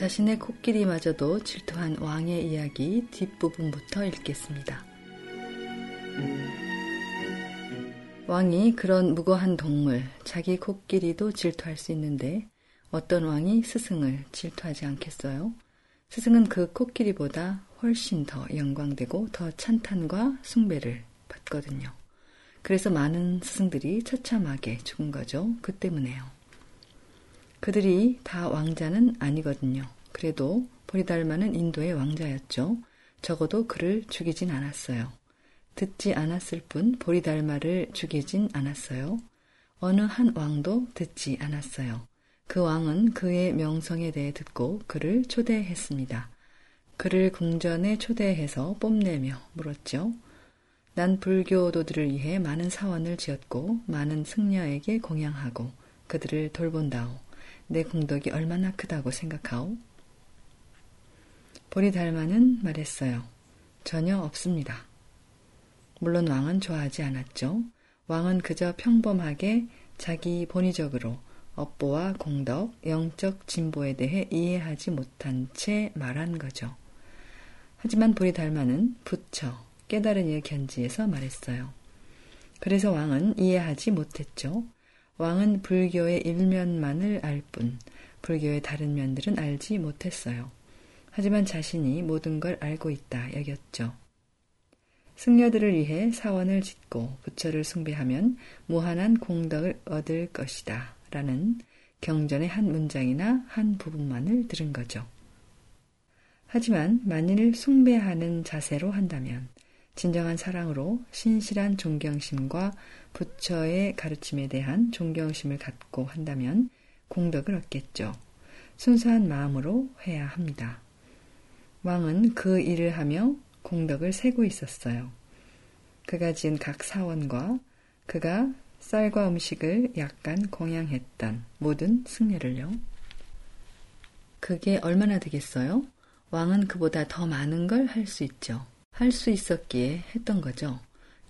자신의 코끼리마저도 질투한 왕의 이야기 뒷부분부터 읽겠습니다. 왕이 그런 무고한 동물, 자기 코끼리도 질투할 수 있는데 어떤 왕이 스승을 질투하지 않겠어요? 스승은 그 코끼리보다 훨씬 더 영광되고 더 찬탄과 숭배를 받거든요. 그래서 많은 스승들이 처참하게 죽은 거죠. 그 때문에요. 그들이 다 왕자는 아니거든요. 그래도 보리달마는 인도의 왕자였죠. 적어도 그를 죽이진 않았어요. 듣지 않았을 뿐 보리달마를 죽이진 않았어요. 어느 한 왕도 듣지 않았어요. 그 왕은 그의 명성에 대해 듣고 그를 초대했습니다. 그를 궁전에 초대해서 뽐내며 물었죠. 난 불교도들을 위해 많은 사원을 지었고 많은 승려에게 공양하고 그들을 돌본다오. 내 공덕이 얼마나 크다고 생각하오? 보리달마는 말했어요. 전혀 없습니다. 물론 왕은 좋아하지 않았죠. 왕은 그저 평범하게 자기 본의적으로 업보와 공덕, 영적 진보에 대해 이해하지 못한 채 말한 거죠. 하지만 보리달마는 부처, 깨달은 이의 견지에서 말했어요. 그래서 왕은 이해하지 못했죠. 왕은 불교의 일면만을 알 뿐, 불교의 다른 면들은 알지 못했어요. 하지만 자신이 모든 걸 알고 있다 여겼죠. 승려들을 위해 사원을 짓고 부처를 숭배하면 무한한 공덕을 얻을 것이다. 라는 경전의 한 문장이나 한 부분만을 들은 거죠. 하지만 만일 숭배하는 자세로 한다면 진정한 사랑으로 신실한 존경심과 부처의 가르침에 대한 존경심을 갖고 한다면 공덕을 얻겠죠. 순수한 마음으로 해야 합니다. 왕은 그 일을 하며 공덕을 세고 있었어요. 그가 지은 각 사원과 그가 쌀과 음식을 약간 공양했던 모든 승려를요. 그게 얼마나 되겠어요? 왕은 그보다 더 많은 걸 할 수 있죠. 할 수 있었기에 했던 거죠.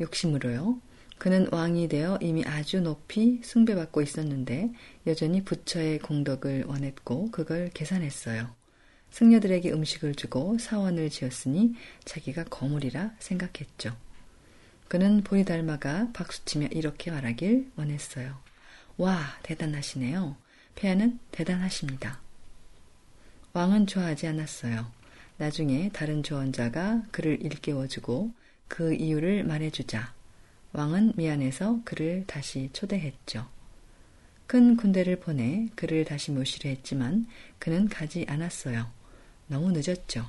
욕심으로요. 그는 왕이 되어 이미 아주 높이 숭배받고 있었는데 여전히 부처의 공덕을 원했고 그걸 계산했어요. 승려들에게 음식을 주고 사원을 지었으니 자기가 거물이라 생각했죠. 그는 보리달마가 박수치며 이렇게 말하길 원했어요. 와, 대단하시네요. 폐하는 대단하십니다. 왕은 좋아하지 않았어요. 나중에 다른 조언자가 그를 일깨워주고 그 이유를 말해주자 왕은 미안해서 그를 다시 초대했죠. 큰 군대를 보내 그를 다시 모시려 했지만 그는 가지 않았어요. 너무 늦었죠.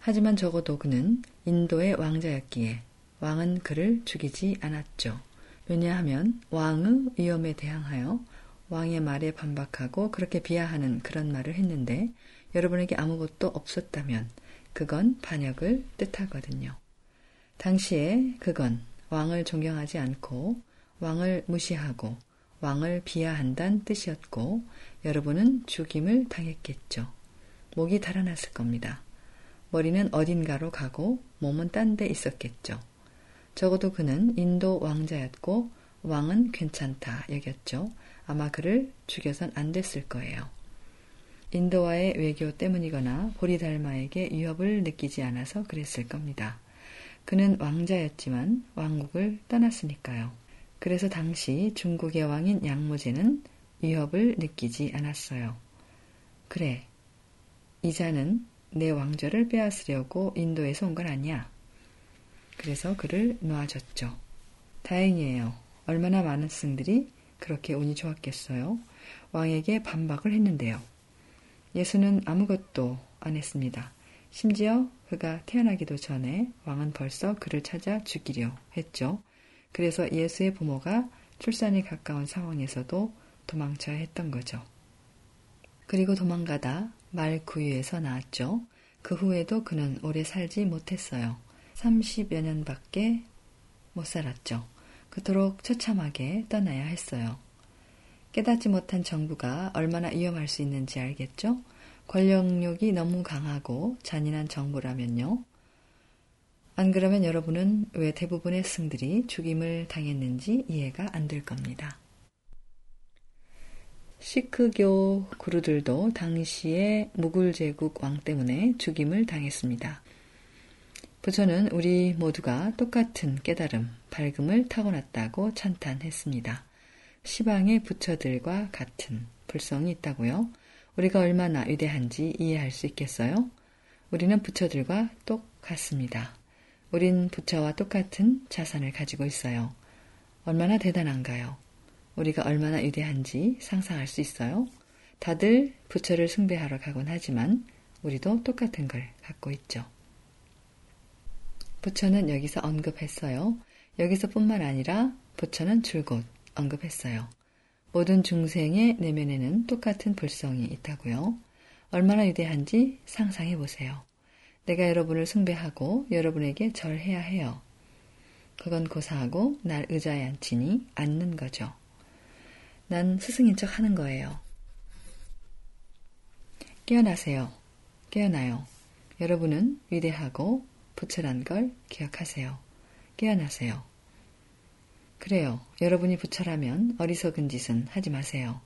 하지만 적어도 그는 인도의 왕자였기에 왕은 그를 죽이지 않았죠. 왜냐하면 왕의 위험에 대항하여 왕의 말에 반박하고 그렇게 비하하는 그런 말을 했는데 여러분에게 아무것도 없었다면 그건 반역을 뜻하거든요. 당시에 그건 왕을 존경하지 않고 왕을 무시하고 왕을 비하한다는 뜻이었고 여러분은 죽임을 당했겠죠. 목이 달아났을 겁니다. 머리는 어딘가로 가고 몸은 딴 데 있었겠죠. 적어도 그는 인도 왕자였고 왕은 괜찮다 여겼죠. 아마 그를 죽여선 안 됐을 거예요. 인도와의 외교 때문이거나 보리달마에게 위협을 느끼지 않아서 그랬을 겁니다. 그는 왕자였지만 왕국을 떠났으니까요. 그래서 당시 중국의 왕인 양무제는 위협을 느끼지 않았어요. 그래, 이자는 내 왕좌를 빼앗으려고 인도에서 온 건 아니야. 그래서 그를 놓아줬죠. 다행이에요. 얼마나 많은 스승들이 그렇게 운이 좋았겠어요. 왕에게 반박을 했는데요. 예수는 아무것도 안 했습니다. 심지어 그가 태어나기도 전에 왕은 벌써 그를 찾아 죽이려 했죠. 그래서 예수의 부모가 출산이 가까운 상황에서도 도망쳐야 했던 거죠. 그리고 도망가다 말 구유에서 나왔죠. 그 후에도 그는 오래 살지 못했어요. 30여 년밖에 못 살았죠. 그토록 처참하게 떠나야 했어요. 깨닫지 못한 정부가 얼마나 위험할 수 있는지 알겠죠? 권력욕이 너무 강하고 잔인한 정부라면요. 안 그러면 여러분은 왜 대부분의 승들이 죽임을 당했는지 이해가 안 될 겁니다. 시크교 구루들도 당시의 무굴 제국 왕 때문에 죽임을 당했습니다. 부처는 우리 모두가 똑같은 깨달음, 밝음을 타고났다고 찬탄했습니다. 시방의 부처들과 같은 불성이 있다고요? 우리가 얼마나 위대한지 이해할 수 있겠어요? 우리는 부처들과 똑같습니다. 우린 부처와 똑같은 자산을 가지고 있어요. 얼마나 대단한가요? 우리가 얼마나 위대한지 상상할 수 있어요? 다들 부처를 숭배하러 가곤 하지만 우리도 똑같은 걸 갖고 있죠. 부처는 여기서 언급했어요. 여기서뿐만 아니라 부처는 줄곧 언급했어요. 모든 중생의 내면에는 똑같은 불성이 있다고요. 얼마나 위대한지 상상해 보세요. 내가 여러분을 숭배하고 여러분에게 절해야 해요. 그건 고사하고 날 의자에 앉히니 앉는 거죠. 난 스승인 척 하는 거예요. 깨어나세요. 깨어나요. 여러분은 위대하고 부처란 걸 기억하세요. 깨어나세요. 그래요. 여러분이 부처라면 어리석은 짓은 하지 마세요.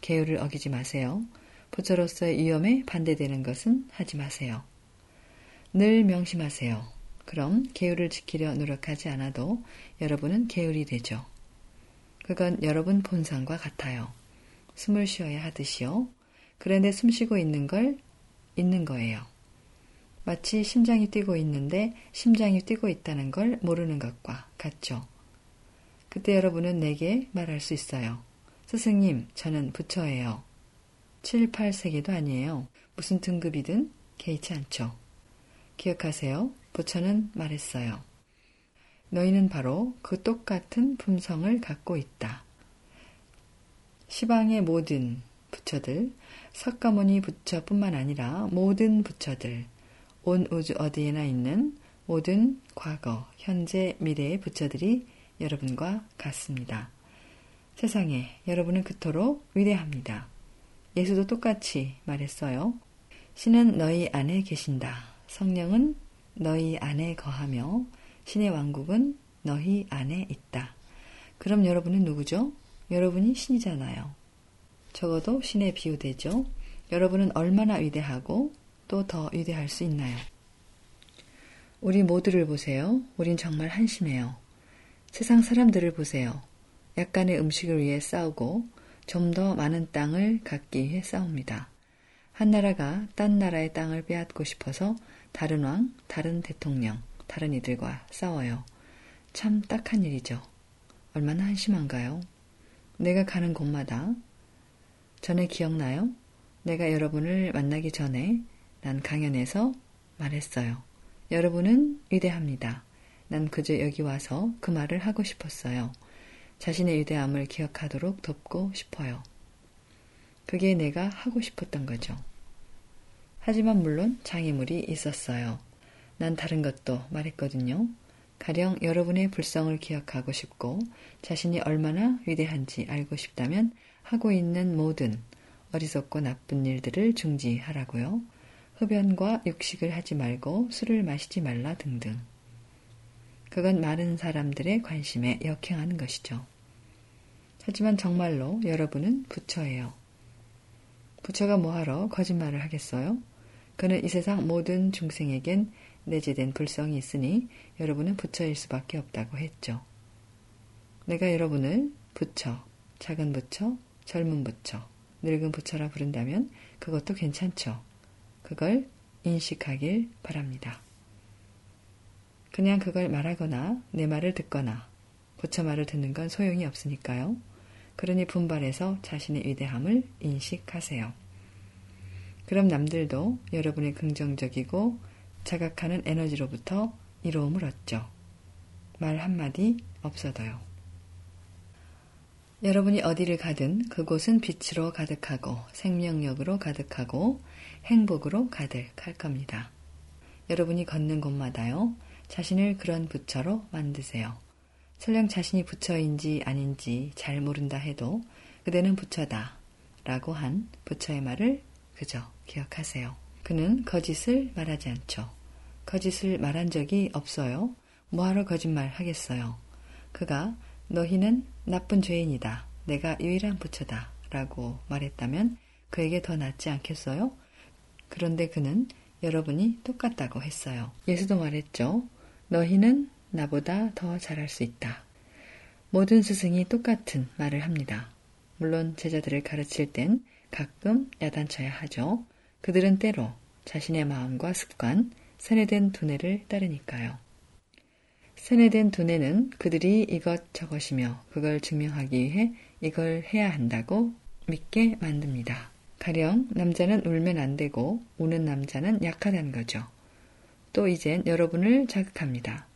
계율을 어기지 마세요. 부처로서의 위험에 반대되는 것은 하지 마세요. 늘 명심하세요. 그럼 계율을 지키려 노력하지 않아도 여러분은 계율이 되죠. 그건 여러분 본성과 같아요. 숨을 쉬어야 하듯이요. 그런데 숨 쉬고 있는 걸 있는 거예요. 마치 심장이 뛰고 있는데 심장이 뛰고 있다는 걸 모르는 것과 같죠. 그때 여러분은 내게 말할 수 있어요. 스승님, 저는 부처예요. 7, 8세기도 아니에요. 무슨 등급이든 개의치 않죠. 기억하세요. 부처는 말했어요. 너희는 바로 그 똑같은 품성을 갖고 있다. 시방의 모든 부처들, 석가모니 부처뿐만 아니라 모든 부처들, 온 우주 어디에나 있는 모든 과거, 현재, 미래의 부처들이 여러분과 같습니다. 세상에 여러분은 그토록 위대합니다. 예수도 똑같이 말했어요. 신은 너희 안에 계신다. 성령은 너희 안에 거하며 신의 왕국은 너희 안에 있다. 그럼 여러분은 누구죠? 여러분이 신이잖아요. 적어도 신에 비유되죠. 여러분은 얼마나 위대하고 또 더 위대할 수 있나요? 우리 모두를 보세요. 우린 정말 한심해요. 세상 사람들을 보세요. 약간의 음식을 위해 싸우고 좀 더 많은 땅을 갖기 위해 싸웁니다. 한 나라가 딴 나라의 땅을 빼앗고 싶어서 다른 왕, 다른 대통령, 다른 이들과 싸워요. 참 딱한 일이죠. 얼마나 한심한가요? 내가 가는 곳마다 전에 기억나요? 내가 여러분을 만나기 전에 난 강연에서 말했어요. 여러분은 위대합니다. 난 그저 여기 와서 그 말을 하고 싶었어요. 자신의 위대함을 기억하도록 돕고 싶어요. 그게 내가 하고 싶었던 거죠. 하지만 물론 장애물이 있었어요. 난 다른 것도 말했거든요. 가령 여러분의 불성을 기억하고 싶고 자신이 얼마나 위대한지 알고 싶다면 하고 있는 모든 어리석고 나쁜 일들을 중지하라고요. 흡연과 육식을 하지 말고 술을 마시지 말라 등등. 그건 많은 사람들의 관심에 역행하는 것이죠. 하지만 정말로 여러분은 부처예요. 부처가 뭐하러 거짓말을 하겠어요? 그는 이 세상 모든 중생에겐 내재된 불성이 있으니 여러분은 부처일 수밖에 없다고 했죠. 내가 여러분을 부처, 작은 부처, 젊은 부처, 늙은 부처라 부른다면 그것도 괜찮죠. 그걸 인식하길 바랍니다. 그냥 그걸 말하거나 내 말을 듣거나 부처 말을 듣는 건 소용이 없으니까요. 그러니 분발해서 자신의 위대함을 인식하세요. 그럼 남들도 여러분의 긍정적이고 자각하는 에너지로부터 이로움을 얻죠. 말 한마디 없어도요. 여러분이 어디를 가든 그곳은 빛으로 가득하고 생명력으로 가득하고 행복으로 가득할 겁니다. 여러분이 걷는 곳마다요. 자신을 그런 부처로 만드세요. 설령 자신이 부처인지 아닌지 잘 모른다 해도 그대는 부처다 라고 한 부처의 말을 그저 기억하세요. 그는 거짓을 말하지 않죠. 거짓을 말한 적이 없어요. 뭐하러 거짓말 하겠어요. 그가 너희는 나쁜 죄인이다. 내가 유일한 부처다. 라고 말했다면 그에게 더 낫지 않겠어요? 그런데 그는 여러분이 똑같다고 했어요. 예수도 말했죠. 너희는 나보다 더 잘할 수 있다. 모든 스승이 똑같은 말을 합니다. 물론 제자들을 가르칠 땐 가끔 야단쳐야 하죠. 그들은 때로 자신의 마음과 습관, 세뇌된 두뇌를 따르니까요. 세뇌된 두뇌는 그들이 이것저것이며 그걸 증명하기 위해 이걸 해야 한다고 믿게 만듭니다. 가령 남자는 울면 안 되고 우는 남자는 약하다는 거죠. 또 이젠 여러분을 자극합니다.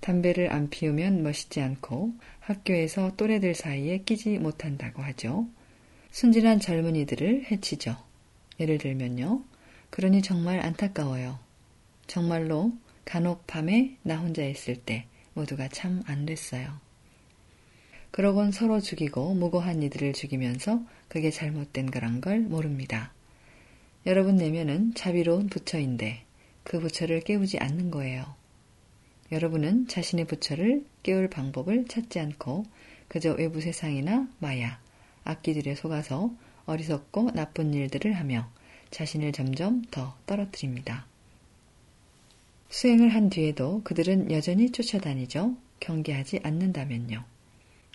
담배를 안 피우면 멋있지 않고 학교에서 또래들 사이에 끼지 못한다고 하죠. 순진한 젊은이들을 해치죠. 예를 들면요. 그러니 정말 안타까워요. 정말로 간혹 밤에 나 혼자 있을 때 모두가 참 안 됐어요. 그러곤 서로 죽이고 무고한 이들을 죽이면서 그게 잘못된 거란 걸 모릅니다. 여러분 내면은 자비로운 부처인데 그 부처를 깨우지 않는 거예요. 여러분은 자신의 부처를 깨울 방법을 찾지 않고 그저 외부 세상이나 마야, 악기들에 속아서 어리석고 나쁜 일들을 하며 자신을 점점 더 떨어뜨립니다. 수행을 한 뒤에도 그들은 여전히 쫓아다니죠. 경계하지 않는다면요.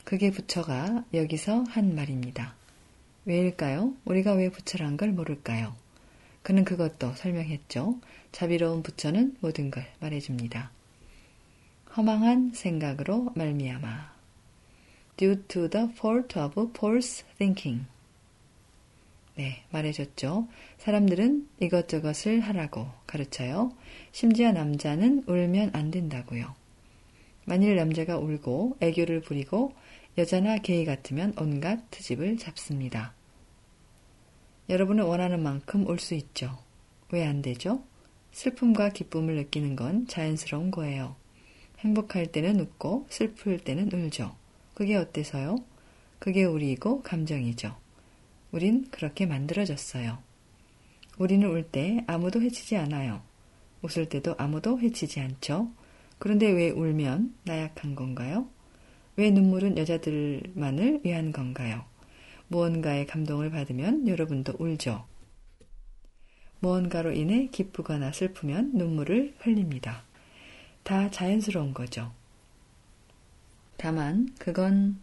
그게 부처가 여기서 한 말입니다. 왜일까요? 우리가 왜 부처란 걸 모를까요? 그는 그것도 설명했죠. 자비로운 부처는 모든 걸 말해줍니다. 허망한 생각으로 말미암아. Due to the fault of false thinking. 네, 말해줬죠. 사람들은 이것저것을 하라고 가르쳐요. 심지어 남자는 울면 안 된다고요. 만일 남자가 울고 애교를 부리고 여자나 게이 같으면 온갖 트집을 잡습니다. 여러분은 원하는 만큼 울수 있죠. 왜 안 되죠? 슬픔과 기쁨을 느끼는 건 자연스러운 거예요. 행복할 때는 웃고 슬플 때는 울죠. 그게 어때서요? 그게 우리이고 감정이죠. 우린 그렇게 만들어졌어요. 우리는 울 때 아무도 해치지 않아요. 웃을 때도 아무도 해치지 않죠. 그런데 왜 울면 나약한 건가요? 왜 눈물은 여자들만을 위한 건가요? 무언가의 감동을 받으면 여러분도 울죠. 무언가로 인해 기쁘거나 슬프면 눈물을 흘립니다. 다 자연스러운 거죠. 다만 그건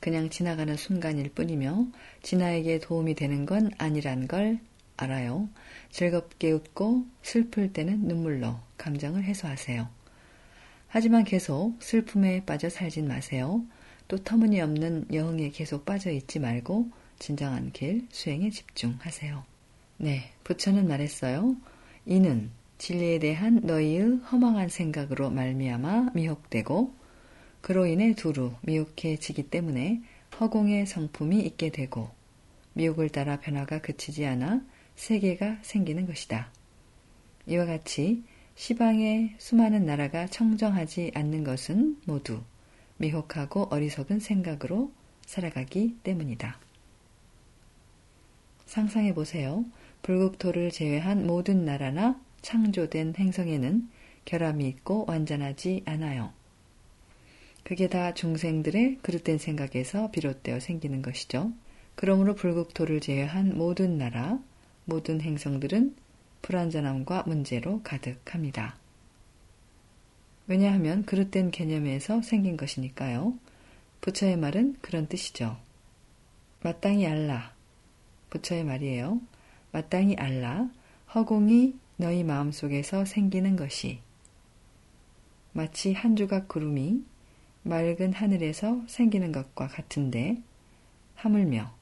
그냥 지나가는 순간일 뿐이며 진아에게 도움이 되는 건 아니란 걸 알아요. 즐겁게 웃고 슬플 때는 눈물로 감정을 해소하세요. 하지만 계속 슬픔에 빠져 살진 마세요. 또 터무니없는 여흥에 계속 빠져 있지 말고 진정한 길 수행에 집중하세요. 네, 부처는 말했어요. 이는 진리에 대한 너희의 허망한 생각으로 말미암아 미혹되고 그로 인해 두루 미혹해지기 때문에 허공의 성품이 있게 되고 미혹을 따라 변화가 그치지 않아 세계가 생기는 것이다. 이와 같이 시방의 수많은 나라가 청정하지 않는 것은 모두 미혹하고 어리석은 생각으로 살아가기 때문이다. 상상해 보세요. 불국토를 제외한 모든 나라나 창조된 행성에는 결함이 있고 완전하지 않아요. 그게 다 중생들의 그릇된 생각에서 비롯되어 생기는 것이죠. 그러므로 불국토를 제외한 모든 나라, 모든 행성들은 불완전함과 문제로 가득합니다. 왜냐하면 그릇된 개념에서 생긴 것이니까요. 부처의 말은 그런 뜻이죠. 마땅히 알라. 부처의 말이에요. 마땅히 알라. 허공이 너희 마음속에서 생기는 것이 마치 한 조각 구름이 맑은 하늘에서 생기는 것과 같은데 하물며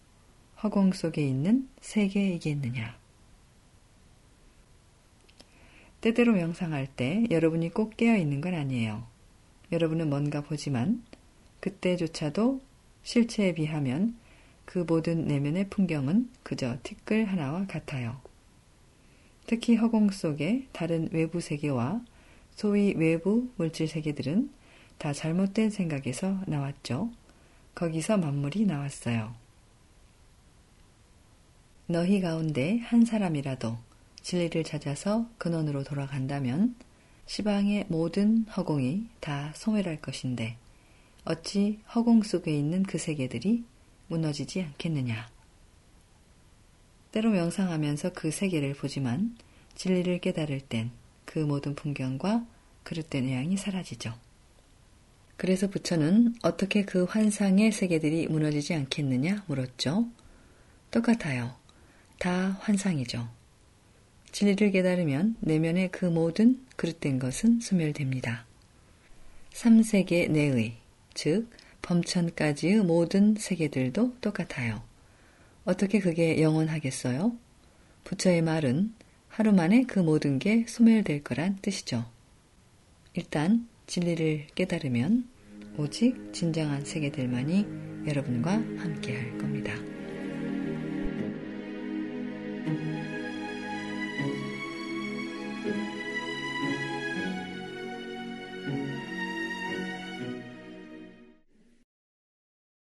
허공 속에 있는 세계이겠느냐. 때때로 명상할 때 여러분이 꼭 깨어 있는 건 아니에요. 여러분은 뭔가 보지만 그때조차도 실체에 비하면 그 모든 내면의 풍경은 그저 티끌 하나와 같아요. 특히 허공 속의 다른 외부 세계와 소위 외부 물질 세계들은 다 잘못된 생각에서 나왔죠. 거기서 만물이 나왔어요. 너희 가운데 한 사람이라도 진리를 찾아서 근원으로 돌아간다면 시방의 모든 허공이 다 소멸할 것인데 어찌 허공 속에 있는 그 세계들이 무너지지 않겠느냐. 때로 명상하면서 그 세계를 보지만 진리를 깨달을 땐 그 모든 풍경과 그릇된 의향이 사라지죠. 그래서 부처는 어떻게 그 환상의 세계들이 무너지지 않겠느냐 물었죠. 똑같아요. 다 환상이죠. 진리를 깨달으면 내면의 그 모든 그릇된 것은 소멸됩니다. 3세계 내의, 즉 범천까지의 모든 세계들도 똑같아요. 어떻게 그게 영원하겠어요? 부처의 말은 하루 만에 그 모든 게 소멸될 거란 뜻이죠. 일단 진리를 깨달으면 오직 진정한 세계들만이 여러분과 함께 할 겁니다.